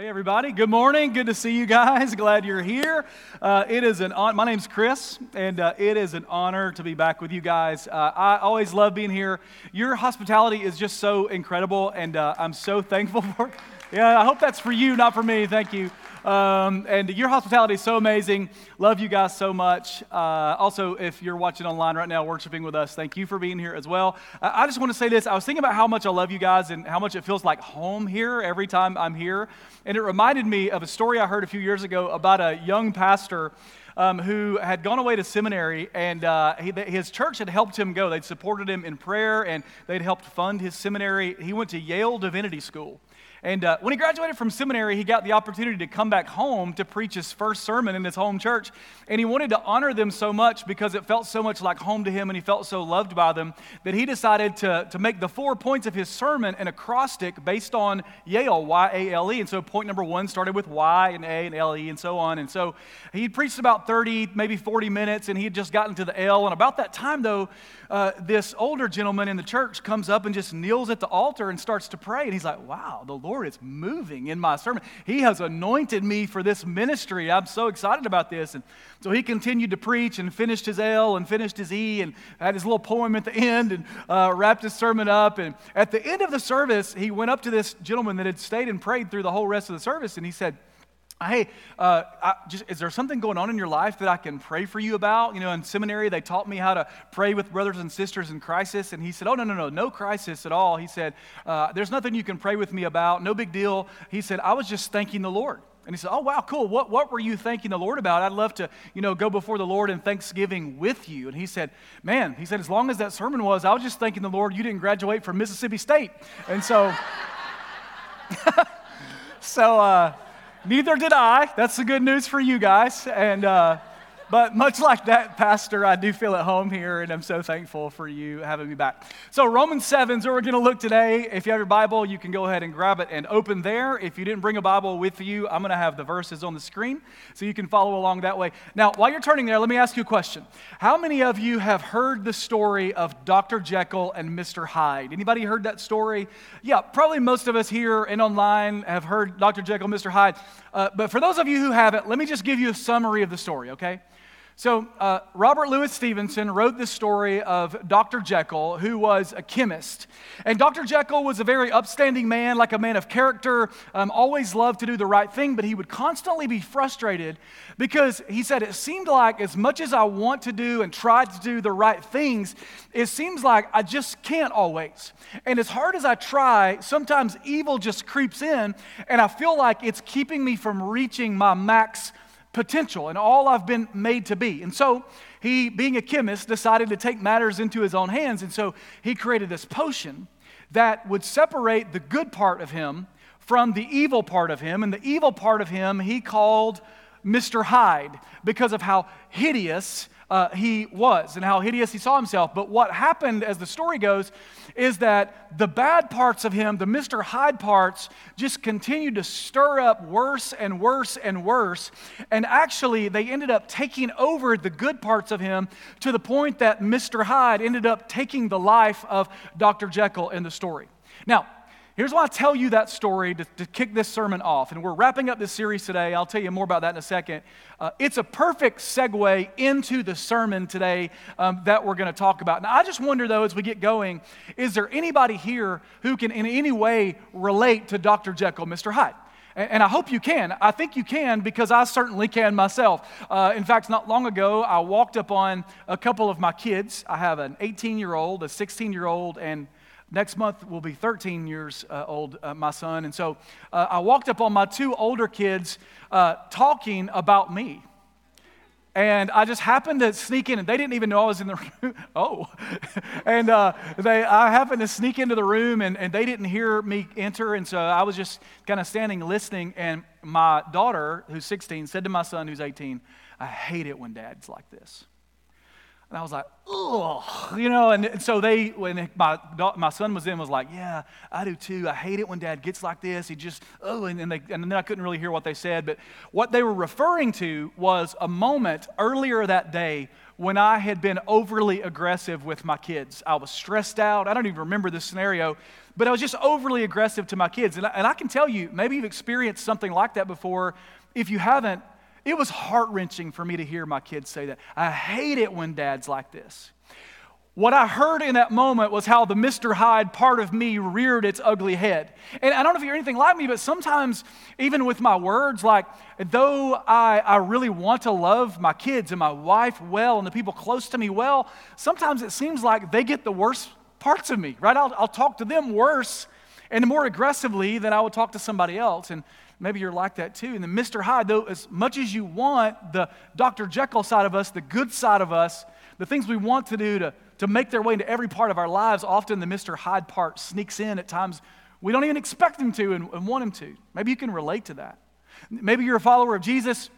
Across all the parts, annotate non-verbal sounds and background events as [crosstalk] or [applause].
Hey, everybody. Good morning. Good to see you guys. [laughs] Glad you're here. Uh, it is an on- my name's Kris, and uh, it is an honor to be back with you guys. Uh, I always love being here. Your hospitality is just so incredible, and uh, I'm so thankful [laughs] for. Yeah, I hope that's for you, not for me. Thank you. Um, and your hospitality is so amazing. Love you guys so much. Uh, also, if you're watching online right now, worshiping with us, thank you for being here as well. I, I just want to say this. I was thinking about how much I love you guys and how much it feels like home here every time I'm here. And it reminded me of a story I heard a few years ago about a young pastor. Um, who had gone away to seminary, and uh, he, his church had helped him go. They'd supported him in prayer, and they'd helped fund his seminary. He went to Yale Divinity School. And uh, when he graduated from seminary, he got the opportunity to come back home to preach his first sermon in his home church. And he wanted to honor them so much because it felt so much like home to him and he felt so loved by them that he decided to, to make the four points of his sermon an acrostic based on Yale, Y A L E. And so point number one started with Y and A and L E and so on. And so he preached about 30, maybe 40 minutes, and he had just gotten to the L. And about that time, though, uh, this older gentleman in the church comes up and just kneels at the altar and starts to pray. And he's like, wow, the Lord is moving in my sermon. He has anointed me for this ministry. I'm so excited about this. And so he continued to preach and finished his L and finished his E and had his little poem at the end and uh, wrapped his sermon up. And at the end of the service, he went up to this gentleman that had stayed and prayed through the whole rest of the service and he said, hey, uh, just, is there something going on in your life that I can pray for you about? You know, in seminary, they taught me how to pray with brothers and sisters in crisis. And he said, oh, no, no, no, no crisis at all. He said, uh, there's nothing you can pray with me about. No big deal. He said, I was just thanking the Lord. And he said, Oh, wow, cool. What, what were you thanking the Lord about? I'd love to, you know, go before the Lord in thanksgiving with you. And he said, Man, he said, as long as that sermon was, I was just thanking the Lord you didn't graduate from Mississippi State. And so, [laughs] so, uh, Neither did I. That's the good news for you guys. And, uh, but much like that, Pastor, I do feel at home here, and I'm so thankful for you having me back. So, Romans 7 is where we're going to look today. If you have your Bible, you can go ahead and grab it and open there. If you didn't bring a Bible with you, I'm going to have the verses on the screen so you can follow along that way. Now, while you're turning there, let me ask you a question. How many of you have heard the story of Dr. Jekyll and Mr. Hyde? Anybody heard that story? Yeah, probably most of us here and online have heard Dr. Jekyll, Mr. Hyde. Uh, but for those of you who haven't, let me just give you a summary of the story, okay? So, uh, Robert Louis Stevenson wrote this story of Dr. Jekyll, who was a chemist. And Dr. Jekyll was a very upstanding man, like a man of character, um, always loved to do the right thing, but he would constantly be frustrated because he said, It seemed like as much as I want to do and try to do the right things, it seems like I just can't always. And as hard as I try, sometimes evil just creeps in, and I feel like it's keeping me from reaching my max potential and all I've been made to be. And so he, being a chemist, decided to take matters into his own hands. And so he created this potion that would separate the good part of him from the evil part of him. And the evil part of him he called Mr. Hyde because of how hideous uh, he was and how hideous he saw himself. But what happened, as the story goes, is that the bad parts of him, the Mr. Hyde parts, just continued to stir up worse and worse and worse. And actually, they ended up taking over the good parts of him to the point that Mr. Hyde ended up taking the life of Dr. Jekyll in the story. Now, Here's why I tell you that story to, to, kick this sermon off. And we're wrapping up this series today. I'll tell you more about that in a second. Uh, it's a perfect segue into the sermon today um, that we're going to talk about. Now, I just wonder, though, as we get going, is there anybody here who can in any way relate to Dr. Jekyll, Mr. Hyde? And I hope you can. I think you can because I certainly can myself. Uh, in fact, not long ago, I walked up on a couple of my kids. I have an 18 year old, a 16 year old, and Next month will be 13 years uh, old, uh, my son. And so uh, I walked up on my two older kids uh, talking about me. And I just happened to sneak in, and they didn't even know I was in the [laughs] room. oh. [laughs] and uh, they, I happened to sneak into the room, and, and they didn't hear me enter. And so I was just kind of standing listening. And my daughter, who's 16, said to my son, who's 18, I hate it when dad's like this. And I was like, oh, you know, and, so they, when my, my son was in, was like, yeah, I do too. I hate it when dad gets like this. He just, oh, and, and, they, and then I couldn't really hear what they said. But what they were referring to was a moment earlier that day when I had been overly aggressive with my kids. I was stressed out. I don't even remember this scenario, but I was just overly aggressive to my kids. And I, and I can tell you, maybe you've experienced something like that before. If you haven't, it was heart wrenching for me to hear my kids say that. I hate it when dad's like this. What I heard in that moment was how the Mr. Hyde part of me reared its ugly head. And I don't know if you're anything like me, but sometimes, even with my words, like, though I, I really want to love my kids and my wife well and the people close to me well, sometimes it seems like they get the worst parts of me, right? I'll, I'll talk to them worse and more aggressively than I would talk to somebody else. And maybe you're like that too. And the Mr. Hyde, though, as much as you want the Dr. Jekyll side of us, the good side of us, the things we want to do to to make their way into every part of our lives, often the Mr. Hyde part sneaks in at times we don't even expect him to and, and want him to. Maybe you can relate to that. Maybe you're a follower of Jesus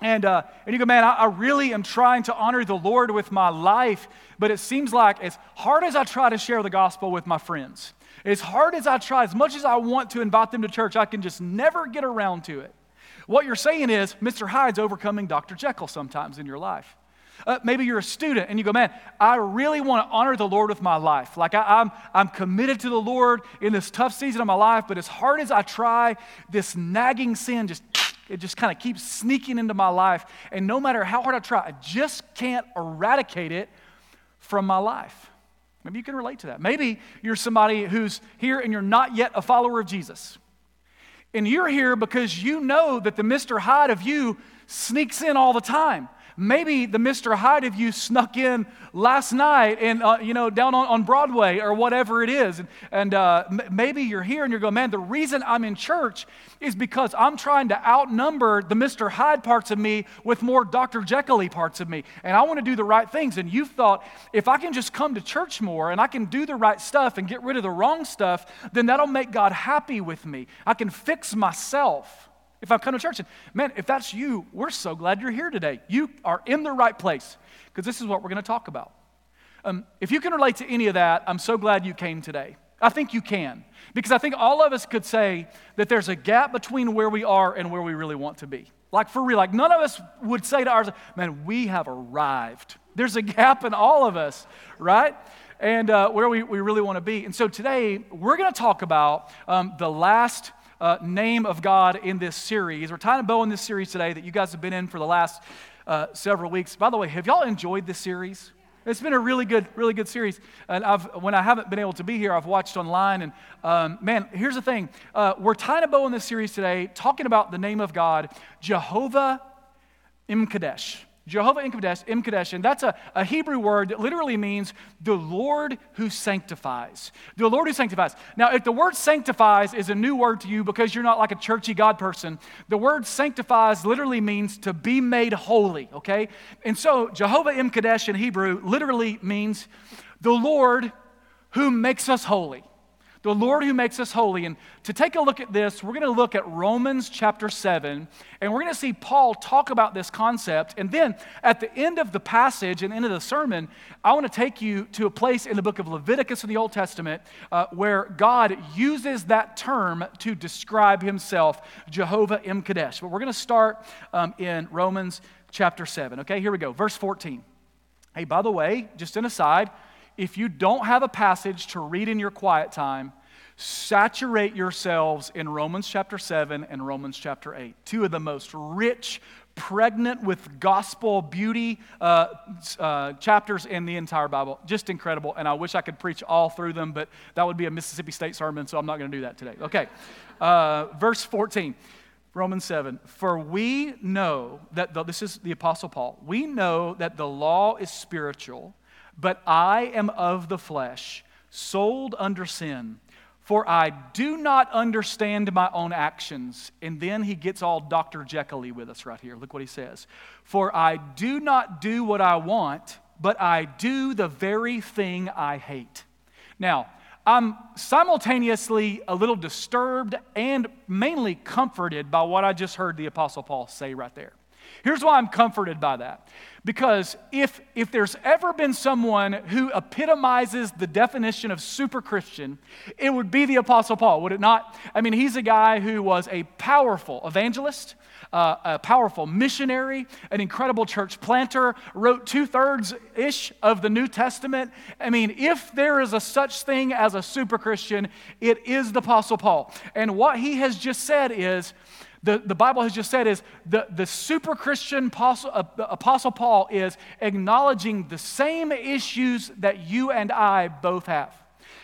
and, uh, and you go, man, I, I, really am trying to honor the Lord with my life, but it seems like as hard as I try to share the gospel with my friends, as hard as I try, as much as I want to invite them to church, I can just never get around to it. What you're saying is, Mr. Hyde's overcoming Dr. Jekyll sometimes in your life. Uh, maybe you're a student and you go, man, I really want to honor the Lord with my life. Like I, I'm, I'm committed to the Lord in this tough season of my life, but as hard as I try, this nagging sin just it just kind of keeps sneaking into my life. And no matter how hard I try, I just can't eradicate it from my life. Maybe you can relate to that. Maybe you're somebody who's here and you're not yet a follower of Jesus. And you're here because you know that the Mr. Hyde of you sneaks in all the time. Maybe the Mr. Hyde of you snuck in last night and, uh, you know, down on, on Broadway or whatever it is. And, and uh, m- maybe you're here and you're going, man, the reason I'm in church is because I'm trying to outnumber the Mr. Hyde parts of me with more Dr. Jekyll parts of me. And I want to do the right things. And you've thought, if I can just come to church more and I can do the right stuff and get rid of the wrong stuff, then that'll make God happy with me. I can fix myself if I come to church. And man, if that's you, we're so glad you're here today. You are in the right place because this is what we're going to talk about. Um, if you can relate to any of that, I'm so glad you came today. I think you can because I think all of us could say that there's a gap between where we are and where we really want to be. Like for real, like none of us would say to ours, man, we have arrived. There's a gap in all of us, right? And uh, where we, we really want to be. And so today, we're going to talk about um, the last uh, name of God in this series. We're tying a bow in this series today that you guys have been in for the last uh, several weeks. By the way, have y'all enjoyed this series? It's been a really good, really good series. And I've, when I haven't been able to be here, I've watched online. And um, man, here's the thing uh, we're tying a bow in this series today, talking about the name of God, Jehovah M'Kaddesh. Jehovah M'Kaddesh, and that's a, a Hebrew word that literally means the Lord who sanctifies. The Lord who sanctifies. Now, if the word sanctifies is a new word to you because you're not like a churchy God person, the word sanctifies literally means to be made holy, okay? And so, Jehovah M'Kaddesh in Hebrew literally means the Lord who makes us holy the Lord who makes us holy. And to take a look at this, we're going to look at Romans chapter 7, and we're going to see Paul talk about this concept. And then at the end of the passage and end of the sermon, I want to take you to a place in the book of Leviticus in the Old Testament uh, where God uses that term to describe himself, Jehovah M. M'Kaddesh. But we're going to start um, in Romans chapter 7. Okay, here we go. Verse 14. Hey, by the way, just an aside, if you don't have a passage to read in your quiet time, saturate yourselves in Romans chapter 7 and Romans chapter 8. Two of the most rich, pregnant with gospel beauty uh, uh, chapters in the entire Bible. Just incredible. And I wish I could preach all through them, but that would be a Mississippi State sermon, so I'm not going to do that today. Okay. Uh, verse 14. Romans 7. For we know that, the, this is the Apostle Paul, we know that the law is spiritual but I am of the flesh, sold under sin. For I do not understand my own actions. And then he gets all Dr. Jekyll with us right here. Look what he says. For I do not do what I want, but I do the very thing I hate. Now, I'm simultaneously a little disturbed and mainly comforted by what I just heard the Apostle Paul say right there. Here's why I'm comforted by that. Because if, if there's ever been someone who epitomizes the definition of super Christian, it would be the Apostle Paul, would it not? I mean, he's a guy who was a powerful evangelist, uh, a powerful missionary, an incredible church planter, wrote two thirds ish of the New Testament. I mean, if there is a such thing as a super Christian, it is the Apostle Paul. And what he has just said is, the, the Bible has just said is the, the super Christian apostle, uh, apostle Paul is acknowledging the same issues that you and I both have.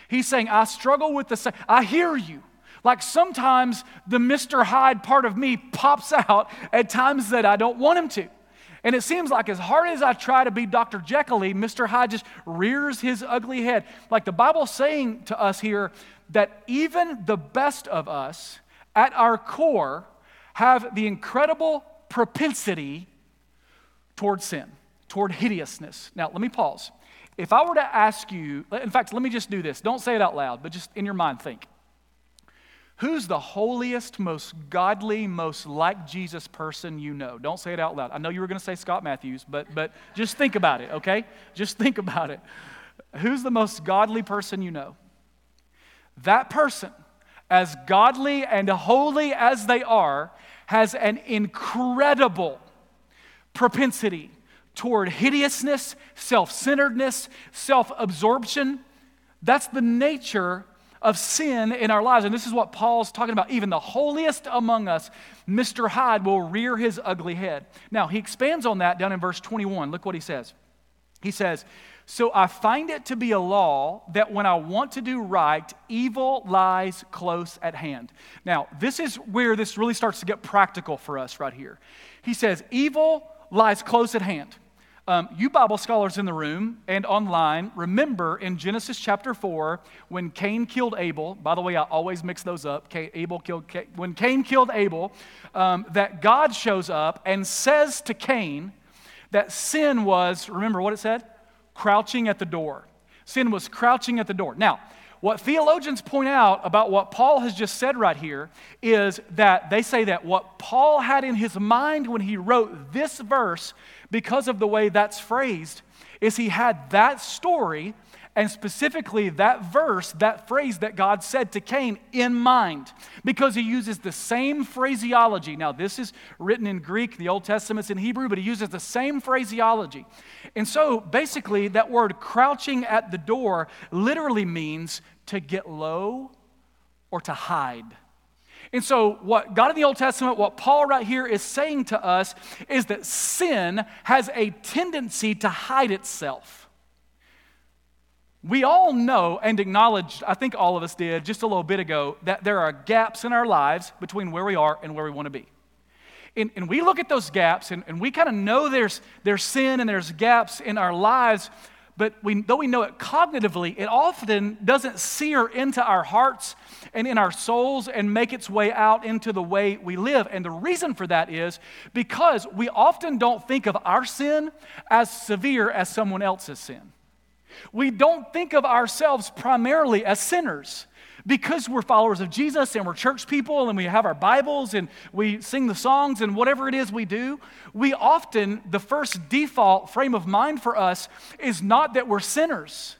He's saying, I struggle with the same, I hear you. Like sometimes the Mr. Hyde part of me pops out at times that I don't want him to. And it seems like as hard as I try to be Dr. Jekyll, Mr. Hyde just rears his ugly head. Like the Bible's saying to us here that even the best of us, at our core, have the incredible propensity toward sin, toward hideousness. Now, let me pause. If I were to ask you, in fact, let me just do this. Don't say it out loud, but just in your mind think. Who's the holiest, most godly, most like Jesus person you know? Don't say it out loud. I know you were going to say Scott Matthews, but, but just think about it, okay? Just think about it. Who's the most godly person you know? That person, as godly and holy as they are, has an incredible propensity toward hideousness, self centeredness, self absorption. That's the nature of sin in our lives. And this is what Paul's talking about. Even the holiest among us, Mr. Hyde will rear his ugly head. Now, he expands on that down in verse 21. Look what he says. He says, so I find it to be a law that when I want to do right, evil lies close at hand. Now, this is where this really starts to get practical for us right here. He says, Evil lies close at hand. Um, you Bible scholars in the room and online, remember in Genesis chapter 4 when Cain killed Abel. By the way, I always mix those up. Cain, Abel killed Cain. When Cain killed Abel, um, that God shows up and says to Cain that sin was, remember what it said? Crouching at the door. Sin was crouching at the door. Now, what theologians point out about what Paul has just said right here is that they say that what Paul had in his mind when he wrote this verse, because of the way that's phrased, is he had that story and specifically that verse, that phrase that God said to Cain in mind, because he uses the same phraseology. Now, this is written in Greek, the Old Testament's in Hebrew, but he uses the same phraseology. And so basically, that word crouching at the door literally means to get low or to hide. And so, what God in the Old Testament, what Paul right here is saying to us is that sin has a tendency to hide itself. We all know and acknowledge, I think all of us did just a little bit ago, that there are gaps in our lives between where we are and where we want to be. And, and we look at those gaps and, and we kind of know there's, there's sin and there's gaps in our lives, but we, though we know it cognitively, it often doesn't sear into our hearts and in our souls and make its way out into the way we live. And the reason for that is because we often don't think of our sin as severe as someone else's sin. We don't think of ourselves primarily as sinners because we're followers of Jesus and we're church people and we have our Bibles and we sing the songs and whatever it is we do, we often, the first default frame of mind for us is not that we're sinners.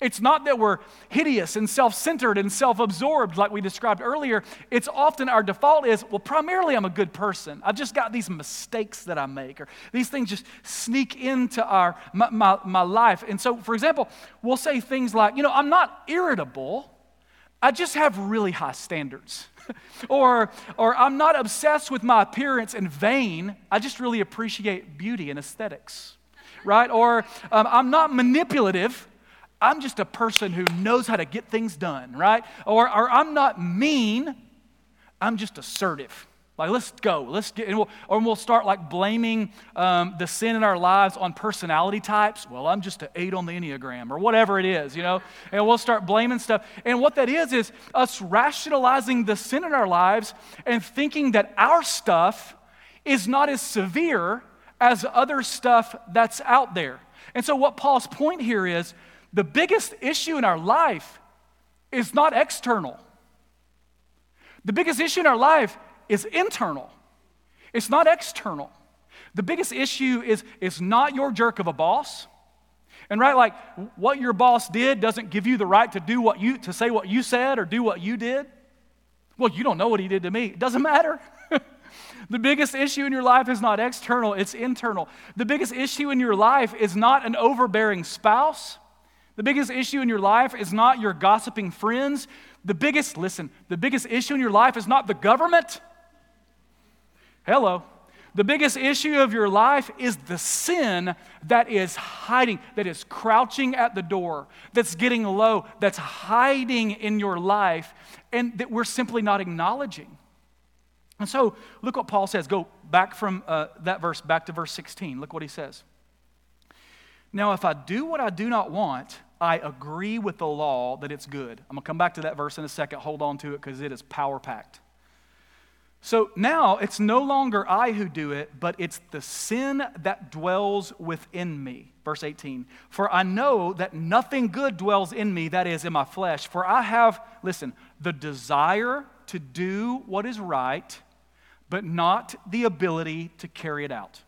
It's not that we're hideous and self centered and self absorbed like we described earlier. It's often our default is, well, primarily I'm a good person. I've just got these mistakes that I make, or these things just sneak into our, my, my, my life. And so, for example, we'll say things like, you know, I'm not irritable, I just have really high standards. [laughs] or, or I'm not obsessed with my appearance and vain, I just really appreciate beauty and aesthetics. Right? Or um, I'm not manipulative. I'm just a person who knows how to get things done, right? Or, or I'm not mean, I'm just assertive. Like, let's go. Let's get, and we'll, or we'll start like blaming um, the sin in our lives on personality types. Well, I'm just an eight on the Enneagram or whatever it is, you know? And we'll start blaming stuff. And what that is, is us rationalizing the sin in our lives and thinking that our stuff is not as severe as other stuff that's out there. And so, what Paul's point here is the biggest issue in our life is not external. The biggest issue in our life is internal. It's not external. The biggest issue is, is not your jerk of a boss. And right, like what your boss did doesn't give you the right to do what you to say what you said or do what you did. Well, you don't know what he did to me. It doesn't matter. [laughs] the biggest issue in your life is not external, it's internal. The biggest issue in your life is not an overbearing spouse. The biggest issue in your life is not your gossiping friends. The biggest, listen, the biggest issue in your life is not the government. Hello. The biggest issue of your life is the sin that is hiding, that is crouching at the door, that's getting low, that's hiding in your life, and that we're simply not acknowledging. And so, look what Paul says. Go back from uh, that verse back to verse 16. Look what he says. Now, if I do what I do not want, I agree with the law that it's good. I'm going to come back to that verse in a second. Hold on to it because it is power packed. So now it's no longer I who do it, but it's the sin that dwells within me. Verse 18. For I know that nothing good dwells in me, that is, in my flesh. For I have, listen, the desire to do what is right, but not the ability to carry it out.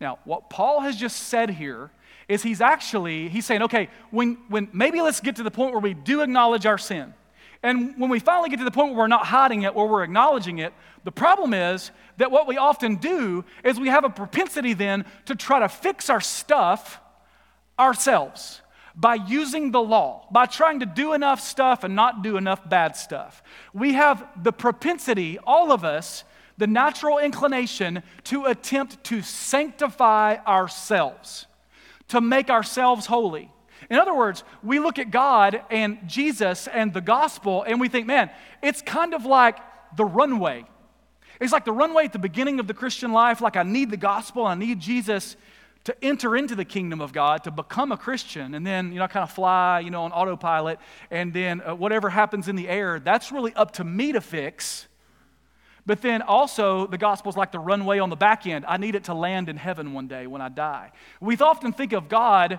Now, what Paul has just said here is he's actually he's saying, okay, when, when maybe let's get to the point where we do acknowledge our sin. And when we finally get to the point where we're not hiding it, where we're acknowledging it, the problem is that what we often do is we have a propensity then to try to fix our stuff ourselves by using the law, by trying to do enough stuff and not do enough bad stuff. We have the propensity, all of us, the natural inclination to attempt to sanctify ourselves, to make ourselves holy. In other words, we look at God and Jesus and the gospel and we think, man, it's kind of like the runway. It's like the runway at the beginning of the Christian life, like I need the gospel, I need Jesus to enter into the kingdom of God, to become a Christian, and then, you know, kind of fly, you know, on autopilot, and then uh, whatever happens in the air, that's really up to me to fix. But then also, the gospel is like the runway on the back end. I need it to land in heaven one day when I die. We often think of God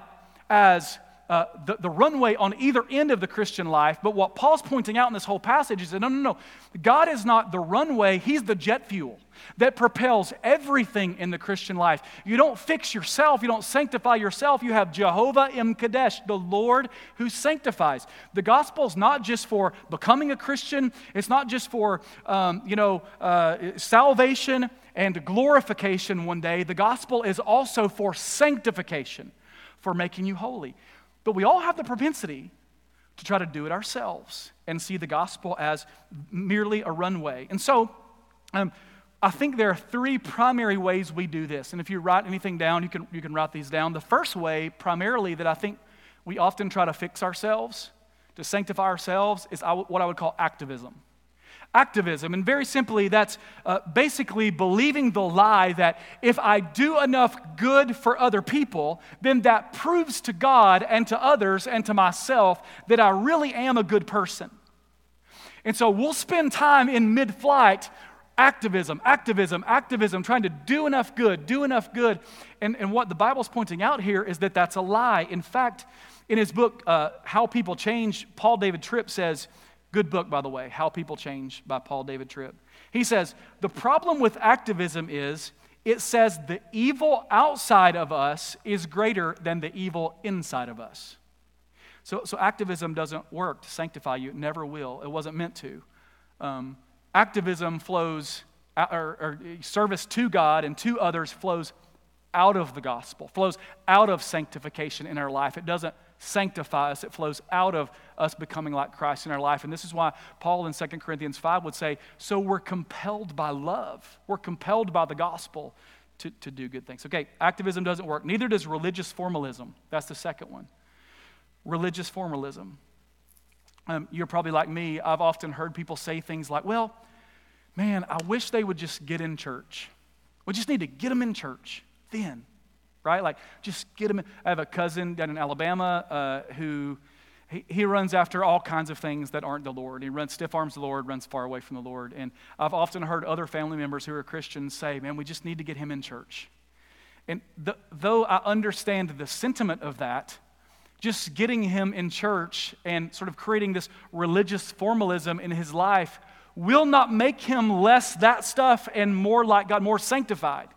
as uh, the, the runway on either end of the Christian life. But what Paul's pointing out in this whole passage is that no, no, no. God is not the runway, He's the jet fuel that propels everything in the Christian life. You don't fix yourself, you don't sanctify yourself. You have Jehovah M'Kaddesh, the Lord who sanctifies. The gospel is not just for becoming a Christian, it's not just for, um, you know, uh, salvation and glorification one day. The gospel is also for sanctification, for making you holy. But we all have the propensity to try to do it ourselves and see the gospel as merely a runway. And so, um, I think there are three primary ways we do this. And if you write anything down, you can, you can write these down. The first way, primarily, that I think we often try to fix ourselves, to sanctify ourselves, is what I would call activism activism. And very simply, that's uh, basically believing the lie that if I do enough good for other people, then that proves to God and to others and to myself that I really am a good person. And so we'll spend time in mid flight activism, activism, activism, trying to do enough good, do enough good. And, and what the Bible's pointing out here is that that's a lie. In fact, in his book, uh, How People Change, Paul David Tripp says, Good book, by the way, How People Change by Paul David Tripp. He says, The problem with activism is it says the evil outside of us is greater than the evil inside of us. So, so activism doesn't work to sanctify you, it never will. It wasn't meant to. Um, activism flows, or, or service to God and to others flows out of the gospel, flows out of sanctification in our life. It doesn't sanctify us, it flows out of us becoming like Christ in our life. And this is why Paul in 2 Corinthians 5 would say, So we're compelled by love, we're compelled by the gospel to, to do good things. Okay, activism doesn't work. Neither does religious formalism. That's the second one. Religious formalism. Um, you're probably like me. I've often heard people say things like, Well, man, I wish they would just get in church. We just need to get them in church then right? Like, just get them. I have a cousin down in Alabama uh, who he, he runs after all kinds of things that aren't the Lord. He runs stiff arms the Lord, runs far away from the Lord. And I've often heard other family members who are Christians say, man, we just need to get him in church. And though I understand the sentiment of that, just getting him in church and sort of creating this religious formalism in his life will not make him less that stuff and more like God, more sanctified.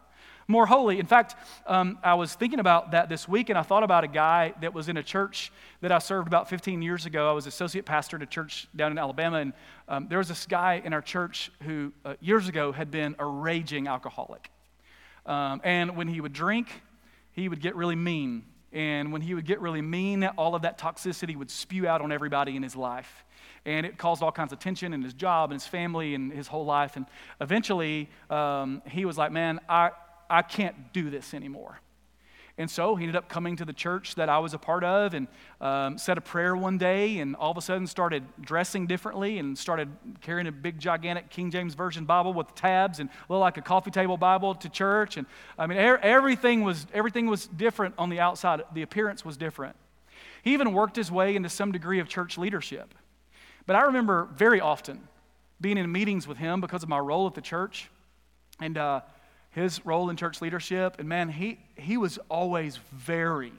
More holy. In fact, um, I was thinking about that this week, and I thought about a guy that was in a church that I served about 15 years ago. I was associate pastor at a church down in Alabama, and um, there was this guy in our church who uh, years ago had been a raging alcoholic. Um, and when he would drink, he would get really mean. And when he would get really mean, all of that toxicity would spew out on everybody in his life and it caused all kinds of tension in his job and his family and his whole life. And eventually, um, he was like, Man, I, I can't do this anymore. And so he ended up coming to the church that I was a part of and um, said a prayer one day and all of a sudden started dressing differently and started carrying a big, gigantic King James Version Bible with tabs and looked like a coffee table Bible to church. And I mean, er- everything was, everything was different on the outside, the appearance was different. He even worked his way into some degree of church leadership. But I remember very often being in meetings with him because of my role at the church. And, uh, his role in church leadership. And man, he, he was always very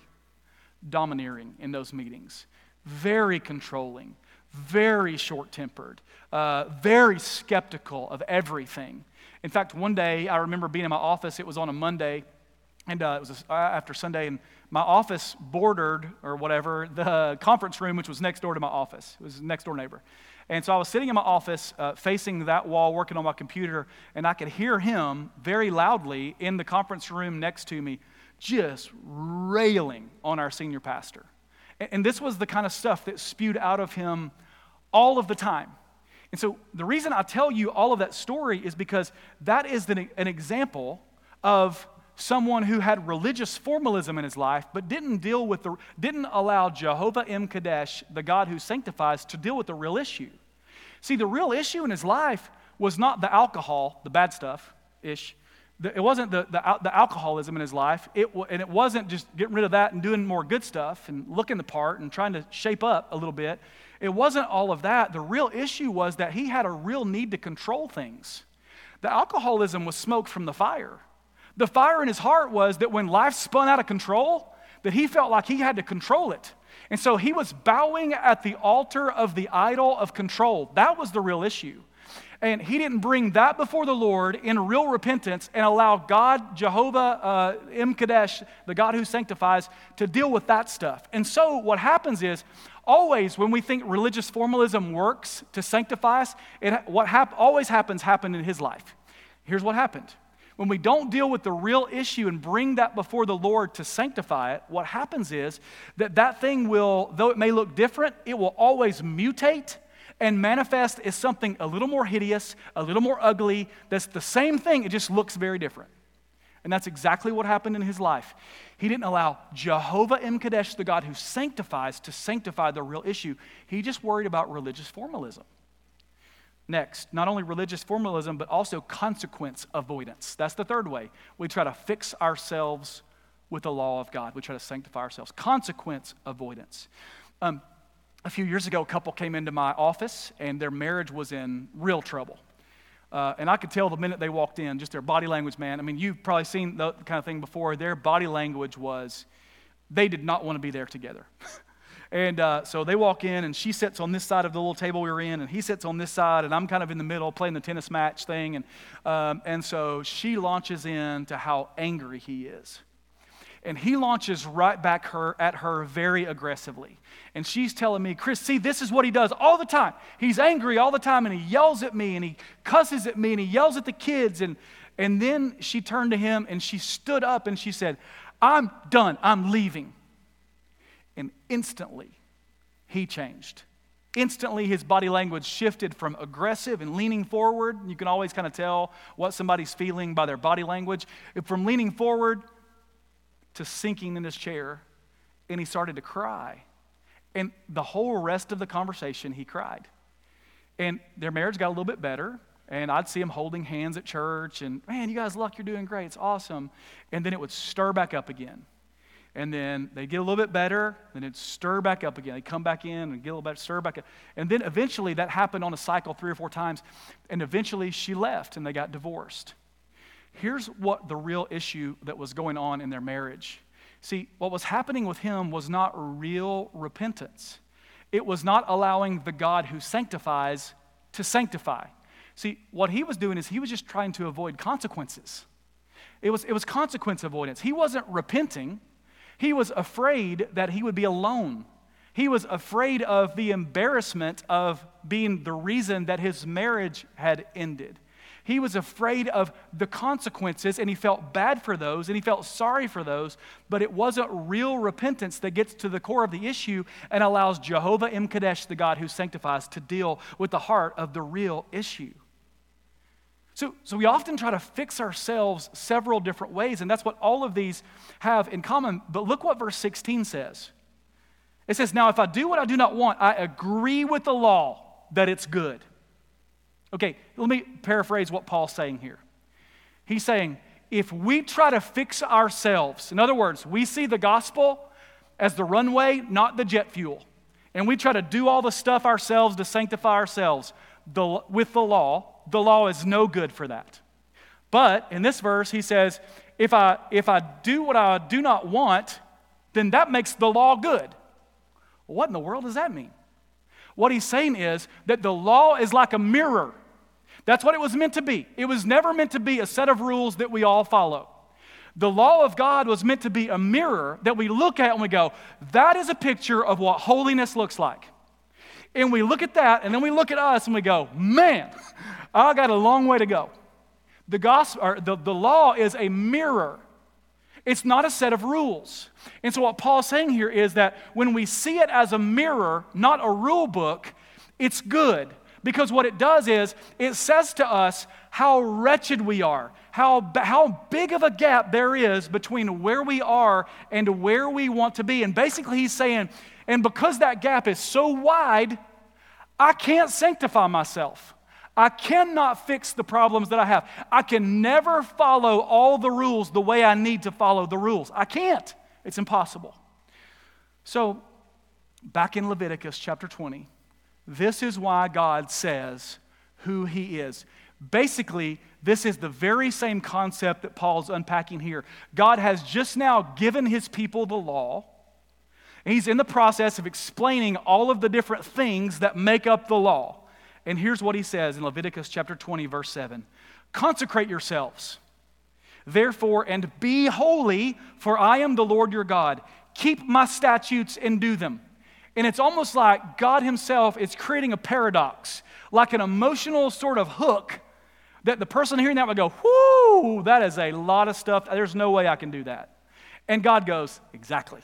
domineering in those meetings, very controlling, very short tempered, uh, very skeptical of everything. In fact, one day I remember being in my office, it was on a Monday, and uh, it was uh, after Sunday, and my office bordered or whatever the conference room, which was next door to my office. It was next door neighbor. And so I was sitting in my office uh, facing that wall, working on my computer, and I could hear him very loudly in the conference room next to me, just railing on our senior pastor. And, and this was the kind of stuff that spewed out of him all of the time. And so the reason I tell you all of that story is because that is an, an example of someone who had religious formalism in his life, but didn't deal with the, didn't allow Jehovah M'Kaddesh, the God who sanctifies, to deal with the real issue. See, the real issue in his life was not the alcohol, the bad stuff ish. It wasn't the, the, the, alcoholism in his life, it, and it wasn't just getting rid of that and doing more good stuff and looking the part and trying to shape up a little bit. It wasn't all of that. The real issue was that he had a real need to control things. The alcoholism was smoke from the fire. The fire in his heart was that when life spun out of control, that he felt like he had to control it. And so he was bowing at the altar of the idol of control. That was the real issue. And he didn't bring that before the Lord in real repentance and allow God, Jehovah uh, M'Kaddesh, the God who sanctifies, to deal with that stuff. And so what happens is, always when we think religious formalism works to sanctify us, it, what hap- always happens happened in his life. Here's what happened when we don't deal with the real issue and bring that before the Lord to sanctify it, what happens is that that thing will, though it may look different, it will always mutate and manifest as something a little more hideous, a little more ugly. That's the same thing, it just looks very different. And that's exactly what happened in his life. He didn't allow Jehovah M'Kaddesh, the God who sanctifies, to sanctify the real issue. He just worried about religious formalism. Next, not only religious formalism, but also consequence avoidance. That's the third way. We try to fix ourselves with the law of God, we try to sanctify ourselves. Consequence avoidance. Um, a few years ago, a couple came into my office and their marriage was in real trouble. Uh, and I could tell the minute they walked in, just their body language, man. I mean, you've probably seen the kind of thing before. Their body language was they did not want to be there together. [laughs] And uh, so they walk in, and she sits on this side of the little table we were in, and he sits on this side, and I'm kind of in the middle playing the tennis match thing. And, um, and so she launches into how angry he is. And he launches right back her, at her very aggressively. And she's telling me, Kris, see, this is what he does all the time. He's angry all the time, and he yells at me, and he cusses at me, and he yells at the kids. And, and then she turned to him, and she stood up, and she said, I'm done. I'm leaving. And instantly, he changed. Instantly, his body language shifted from aggressive and leaning forward. You can always kind of tell what somebody's feeling by their body language. From leaning forward to sinking in his chair, and he started to cry. And the whole rest of the conversation, he cried. And their marriage got a little bit better. And I'd see them holding hands at church, and man, you guys luck, you're doing great. It's awesome. And then it would stir back up again and then they get a little bit better, then it stir back up again. They come back in and get a little better, stir back up. And then eventually that happened on a cycle three or four times, and eventually she left and they got divorced. Here's what the real issue that was going on in their marriage. See, what was happening with him was not real repentance. It was not allowing the God who sanctifies to sanctify. See, what he was doing is he was just trying to avoid consequences. It was, it was consequence avoidance. He wasn't repenting, he was afraid that he would be alone. He was afraid of the embarrassment of being the reason that his marriage had ended. He was afraid of the consequences and he felt bad for those and he felt sorry for those, but it wasn't real repentance that gets to the core of the issue and allows Jehovah M'Kaddesh, the God who sanctifies, to deal with the heart of the real issue. So, so we often try to fix ourselves several different ways, and that's what all of these have in common. But look what verse 16 says. It says, Now if I do what I do not want, I agree with the law that it's good. Okay, let me paraphrase what Paul's saying here. He's saying, if we try to fix ourselves, in other words, we see the gospel as the runway, not the jet fuel, and we try to do all the stuff ourselves to sanctify ourselves the, with the law, the law is no good for that. But in this verse, he says, if I, if I do what I do not want, then that makes the law good. what in the world does that mean? What he's saying is that the law is like a mirror. That's what it was meant to be. It was never meant to be a set of rules that we all follow. The law of God was meant to be a mirror that we look at and we go, that is a picture of what holiness looks like. And we look at that and then we look at us and we go, man, I got a long way to go. The, gospel, or the, the law is a mirror it's not a set of rules. And so, what Paul's saying here is that when we see it as a mirror, not a rule book, it's good. Because what it does is it says to us how wretched we are, how, how big of a gap there is between where we are and where we want to be. And basically, he's saying, and because that gap is so wide, I can't sanctify myself. I cannot fix the problems that I have. I can never follow all the rules the way I need to follow the rules. I can't. It's impossible. So, back in Leviticus chapter 20, this is why God says who He is. Basically, this is the very same concept that Paul's unpacking here. God has just now given His people the law. He's in the process of explaining all of the different things that make up the law. And here's what he says in Leviticus chapter 20, verse 7 Consecrate yourselves, therefore, and be holy, for I am the Lord your God. Keep my statutes and do them. And it's almost like God Himself is creating a paradox, like an emotional sort of hook that the person hearing that would go, Whoo, that is a lot of stuff. There's no way I can do that. And God goes, Exactly.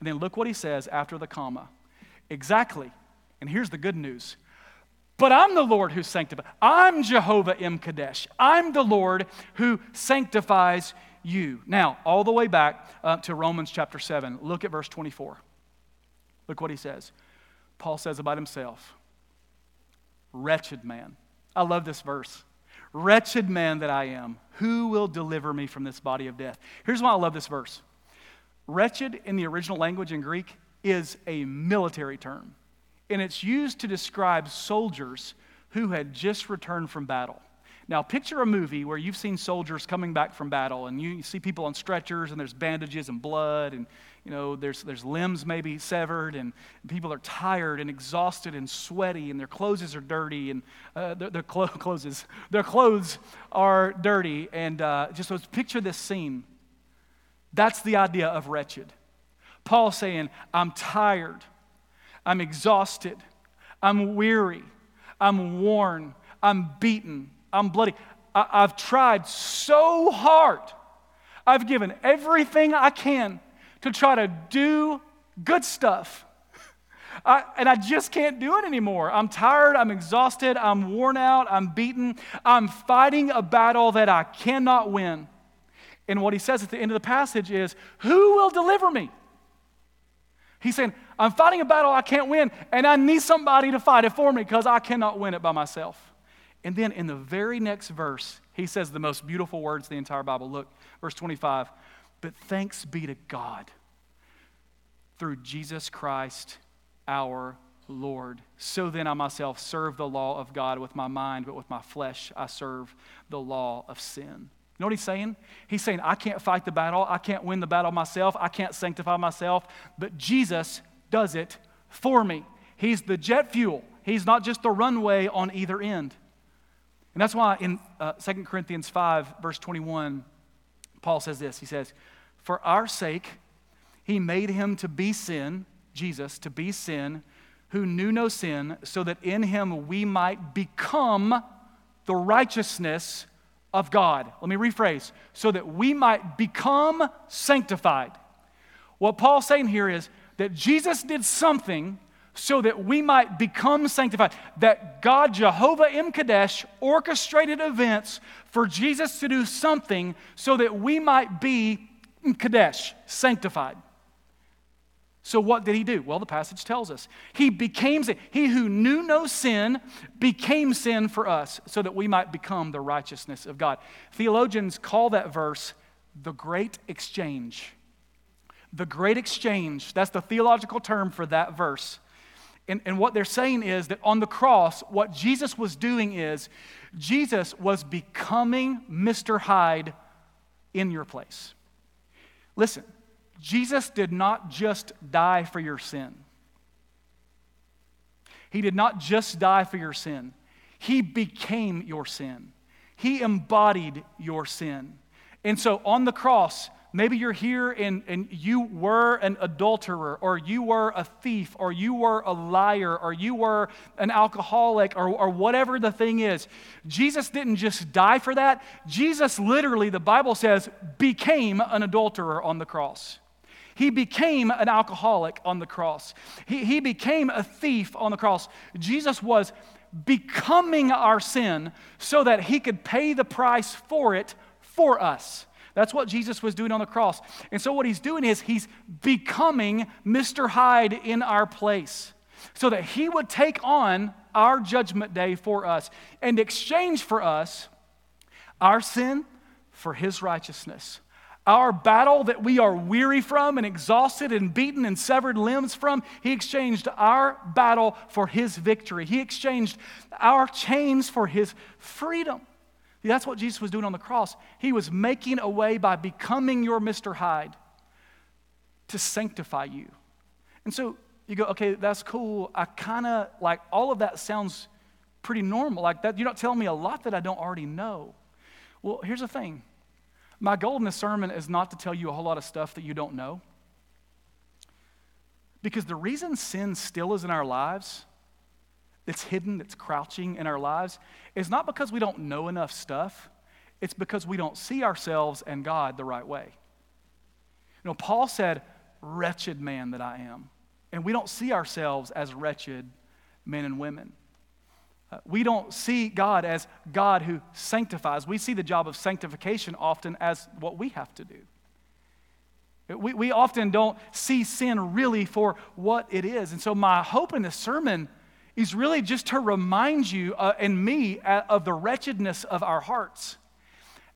And then look what He says after the comma. Exactly. And here's the good news but I'm the Lord who sanctifies. I'm Jehovah M'Kaddesh. I'm the Lord who sanctifies you. Now, all the way back uh, to Romans chapter 7, look at verse 24. Look what he says. Paul says about himself Wretched man. I love this verse. Wretched man that I am, who will deliver me from this body of death? Here's why I love this verse. Wretched in the original language in Greek is a military term and it's used to describe soldiers who had just returned from battle. Now, picture a movie where you've seen soldiers coming back from battle, and you see people on stretchers, and there's bandages and blood, and you know there's there's limbs maybe severed, and people are tired and exhausted and sweaty, and their clothes are dirty, and uh, their, their clo- [laughs] clothes their clothes are dirty, and uh, just so picture this scene. That's the idea of wretched. Paul saying, "I'm tired." I'm exhausted. I'm weary. I'm worn. I'm beaten. I'm bloody. I- have tried so hard. I've given everything I can to try to do good stuff. I, and I just can't do it anymore. I'm tired. I'm exhausted. I'm worn out. I'm beaten. I'm fighting a battle that I cannot win. And what he says at the end of the passage is, Who will deliver me? He's saying, I'm fighting a battle I can't win, and I need somebody to fight it for me because I cannot win it by myself. And then in the very next verse, he says the most beautiful words in the entire Bible. Look, verse 25. But thanks be to God through Jesus Christ our Lord. So then I myself serve the law of God with my mind, but with my flesh I serve the law of sin. You know what he's saying? He's saying, I can't fight the battle. I can't win the battle myself. I can't sanctify myself. But Jesus does it for me. He's the jet fuel, He's not just the runway on either end. And that's why in uh, 2 Corinthians 5, verse 21, Paul says this He says, For our sake, he made him to be sin, Jesus, to be sin, who knew no sin, so that in him we might become the righteousness of God. Let me rephrase so that we might become sanctified. What Paul's saying here is that Jesus did something so that we might become sanctified. That God, Jehovah M'Kaddesh, orchestrated events for Jesus to do something so that we might be Kadesh, sanctified. So, what did he do? Well, the passage tells us. He became sin. He who knew no sin became sin for us so that we might become the righteousness of God. Theologians call that verse the great exchange. The great exchange, that's the theological term for that verse. And, and what they're saying is that on the cross, what Jesus was doing is Jesus was becoming Mr. Hyde in your place. Listen, Jesus did not just die for your sin. He did not just die for your sin. He became your sin. He embodied your sin. And so on the cross, maybe you're here and, and you were an adulterer, or you were a thief, or you were a liar, or you were an alcoholic, or, or whatever the thing is. Jesus didn't just die for that. Jesus literally, the Bible says, became an adulterer on the cross. He became an alcoholic on the cross. He, he became a thief on the cross. Jesus was becoming our sin so that he could pay the price for it for us. That's what Jesus was doing on the cross. And so, what he's doing is he's becoming Mr. Hyde in our place so that he would take on our judgment day for us and exchange for us our sin for his righteousness. Our battle that we are weary from and exhausted and beaten and severed limbs from, He exchanged our battle for His victory. He exchanged our chains for His freedom. That's what Jesus was doing on the cross. He was making a way by becoming your Mr. Hyde to sanctify you. And so you go, okay, that's cool. I kind of like all of that sounds pretty normal. Like that, you're not telling me a lot that I don't already know. Well, here's the thing my goal in this sermon is not to tell you a whole lot of stuff that you don't know. Because the reason sin still is in our lives, it's hidden, it's crouching in our lives, is not because we don't know enough stuff, it's because we don't see ourselves and God the right way. You know, Paul said, Wretched man that I am. And we don't see ourselves as wretched men and women. Uh, we don't see God as God who sanctifies. We see the job of sanctification often as what we have to do. We, we often don't see sin really for what it is. And so, my hope in this sermon is really just to remind you uh, and me uh, of the wretchedness of our hearts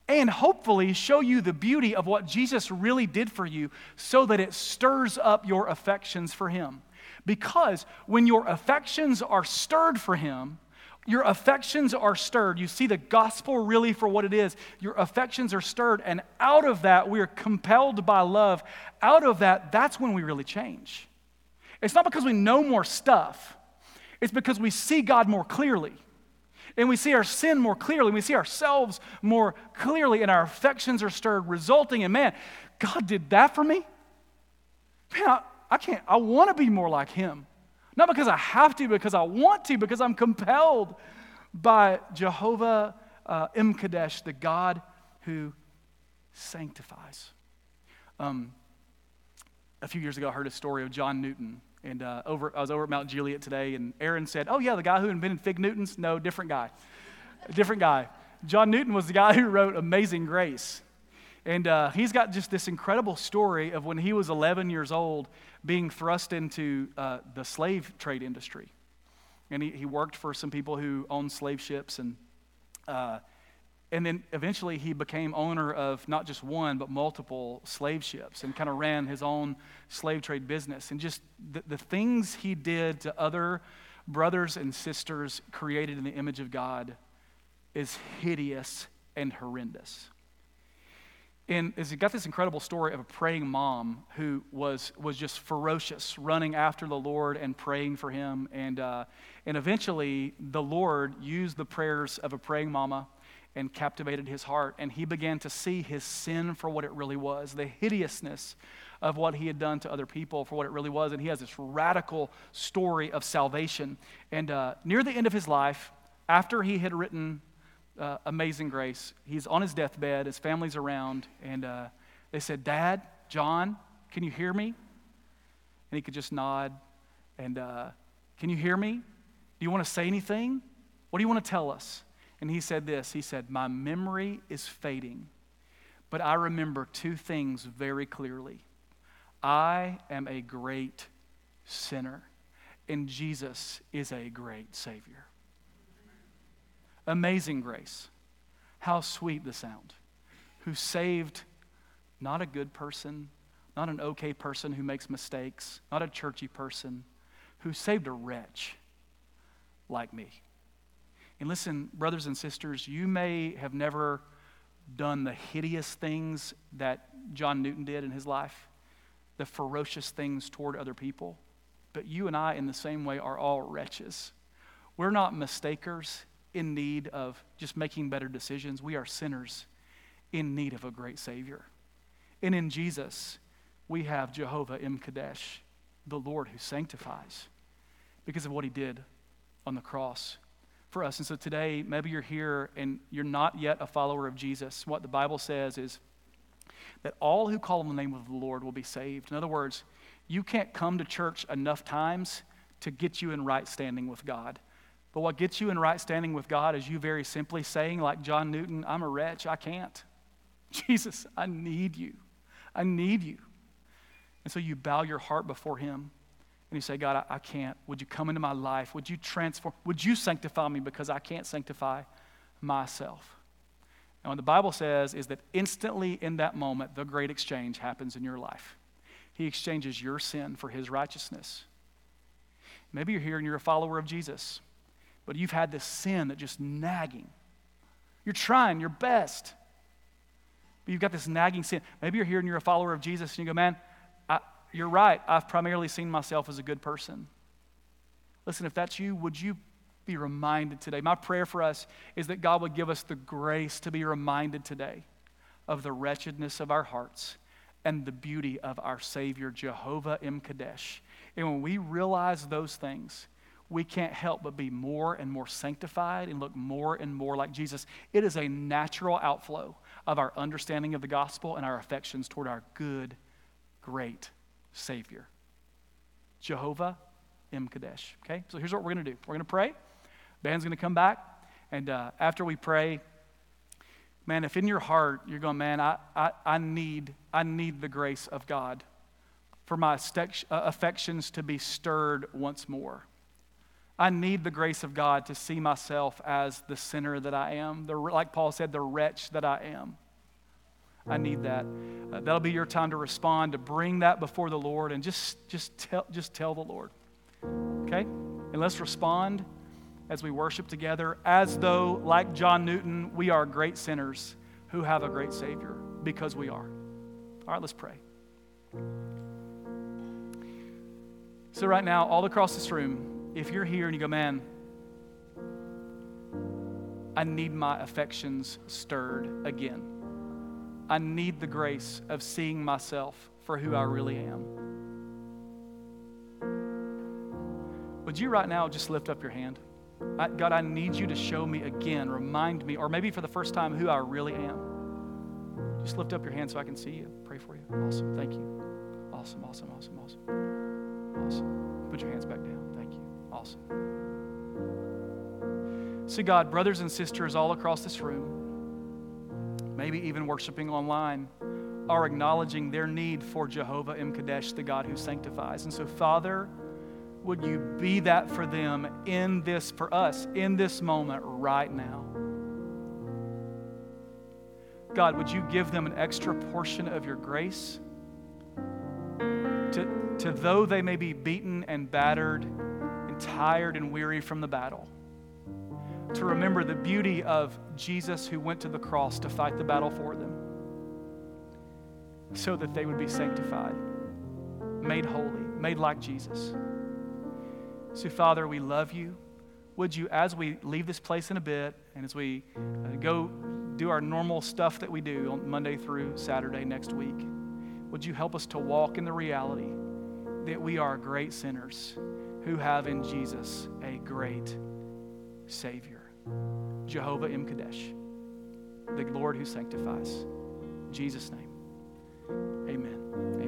and hopefully show you the beauty of what Jesus really did for you so that it stirs up your affections for Him. Because when your affections are stirred for Him, your affections are stirred. You see the gospel really for what it is. Your affections are stirred, and out of that, we are compelled by love. Out of that, that's when we really change. It's not because we know more stuff, it's because we see God more clearly. And we see our sin more clearly. We see ourselves more clearly, and our affections are stirred, resulting in, man, God did that for me? Man, I, I can't, I want to be more like Him. Not because I have to, because I want to, because I'm compelled by Jehovah uh, M'Kaddesh, the God who sanctifies. Um, a few years ago, I heard a story of John Newton. And uh, over, I was over at Mount Juliet today, and Aaron said, Oh, yeah, the guy who invented fig Newtons? No, different guy. different guy. John Newton was the guy who wrote Amazing Grace. And uh, he's got just this incredible story of when he was 11 years old being thrust into uh, the slave trade industry. And he, he worked for some people who owned slave ships. And, uh, and then eventually he became owner of not just one, but multiple slave ships and kind of ran his own slave trade business. And just the, the things he did to other brothers and sisters created in the image of God is hideous and horrendous and is he got this incredible story of a praying mom who was, was just ferocious, running after the Lord and praying for him. And, uh, and eventually, the Lord used the prayers of a praying mama and captivated his heart. And he began to see his sin for what it really was the hideousness of what he had done to other people for what it really was. And he has this radical story of salvation. And uh, near the end of his life, after he had written uh, Amazing Grace, he's on his deathbed, his family's around, and uh, they said, Dad, John, can you hear me? And he could just nod and, uh, Can you hear me? Do you want to say anything? What do you want to tell us? And he said this He said, My memory is fading, but I remember two things very clearly. I am a great sinner, and Jesus is a great Savior. Amazing grace. How sweet the sound. Who saved not a good person, not an okay person who makes mistakes, not a churchy person, who saved a wretch like me. And listen, brothers and sisters, you may have never done the hideous things that John Newton did in his life, the ferocious things toward other people. But you and I, in the same way, are all wretches. We're not mistakers in need of just making better decisions. We are sinners in need of a great Savior. And in Jesus, we have Jehovah M'Kaddesh, the Lord who sanctifies, because of what he did on the cross for us. And so today, maybe you're here and you're not yet a follower of Jesus. What the Bible says is that all who call on the name of the Lord will be saved. In other words, you can't come to church enough times to get you in right standing with God. But what gets you in right standing with God is you very simply saying, like John Newton, I'm a wretch, I can't. [laughs] Jesus, I need you. I need you. And so you bow your heart before Him and you say, God, I, I, can't. Would you come into my life? Would you transform? Would you sanctify me because I can't sanctify myself? And what the Bible says is that instantly in that moment, the great exchange happens in your life. He exchanges your sin for his righteousness. Maybe you're here and you're a follower of Jesus, but you've had this sin that just nagging. You're trying your best, but you've got this nagging sin. Maybe you're here and you're a follower of Jesus and you go, man, you're right. I've primarily seen myself as a good person. Listen, if that's you, would you be reminded today? My prayer for us is that God would give us the grace to be reminded today of the wretchedness of our hearts and the beauty of our Savior, Jehovah M'Kaddesh. And when we realize those things, we can't help but be more and more sanctified and look more and more like Jesus. It is a natural outflow of our understanding of the gospel and our affections toward our good, great Savior. Jehovah M'Kaddesh. Okay? So here's what we're going to do we're going to pray. Band's going to come back. And uh, after we pray, man, if in your heart you're going, man, I, I, I, need, I need the grace of God for my uh, affections to be stirred once more. I need the grace of God to see myself as the sinner that I am, the, like Paul said, the wretch that I am. I need that. Uh, that'll be your time to respond, to bring that before the Lord, and just, just, tell, just tell the Lord. Okay? And let's respond as we worship together as though, like John Newton, we are great sinners who have a great Savior, because we are. All right, let's pray. So, right now, all across this room, if you're here and you go, man, I need my affections stirred again. I need the grace of seeing myself for who I really am. Would you right now just lift up your hand? I, God, I need you to show me again, remind me, or maybe for the first time, who I really am. Just lift up your hand so I can see you. Pray for you. Awesome. Thank you. Awesome, awesome, awesome, awesome. Awesome. Put your hands back down. Thank you. Awesome. See, God, brothers and sisters all across this room, maybe even worshiping online, are acknowledging their need for Jehovah M'Kaddesh, the God who sanctifies. And so, Father, would you be that for them in this, for us, in this moment right now? God, would you give them an extra portion of your grace? To, to though they may be beaten and battered tired and weary from the battle to remember the beauty of Jesus who went to the cross to fight the battle for them so that they would be sanctified, made holy, made like Jesus. So, Father, we love you. Would you, as we leave this place in a bit And as we uh, go do our normal stuff that we do on Monday through Saturday next week, would you help us to walk in the reality that we are great sinners who have in Jesus a great Savior, Jehovah M'Kaddesh, the Lord who sanctifies. In Jesus' name, amen.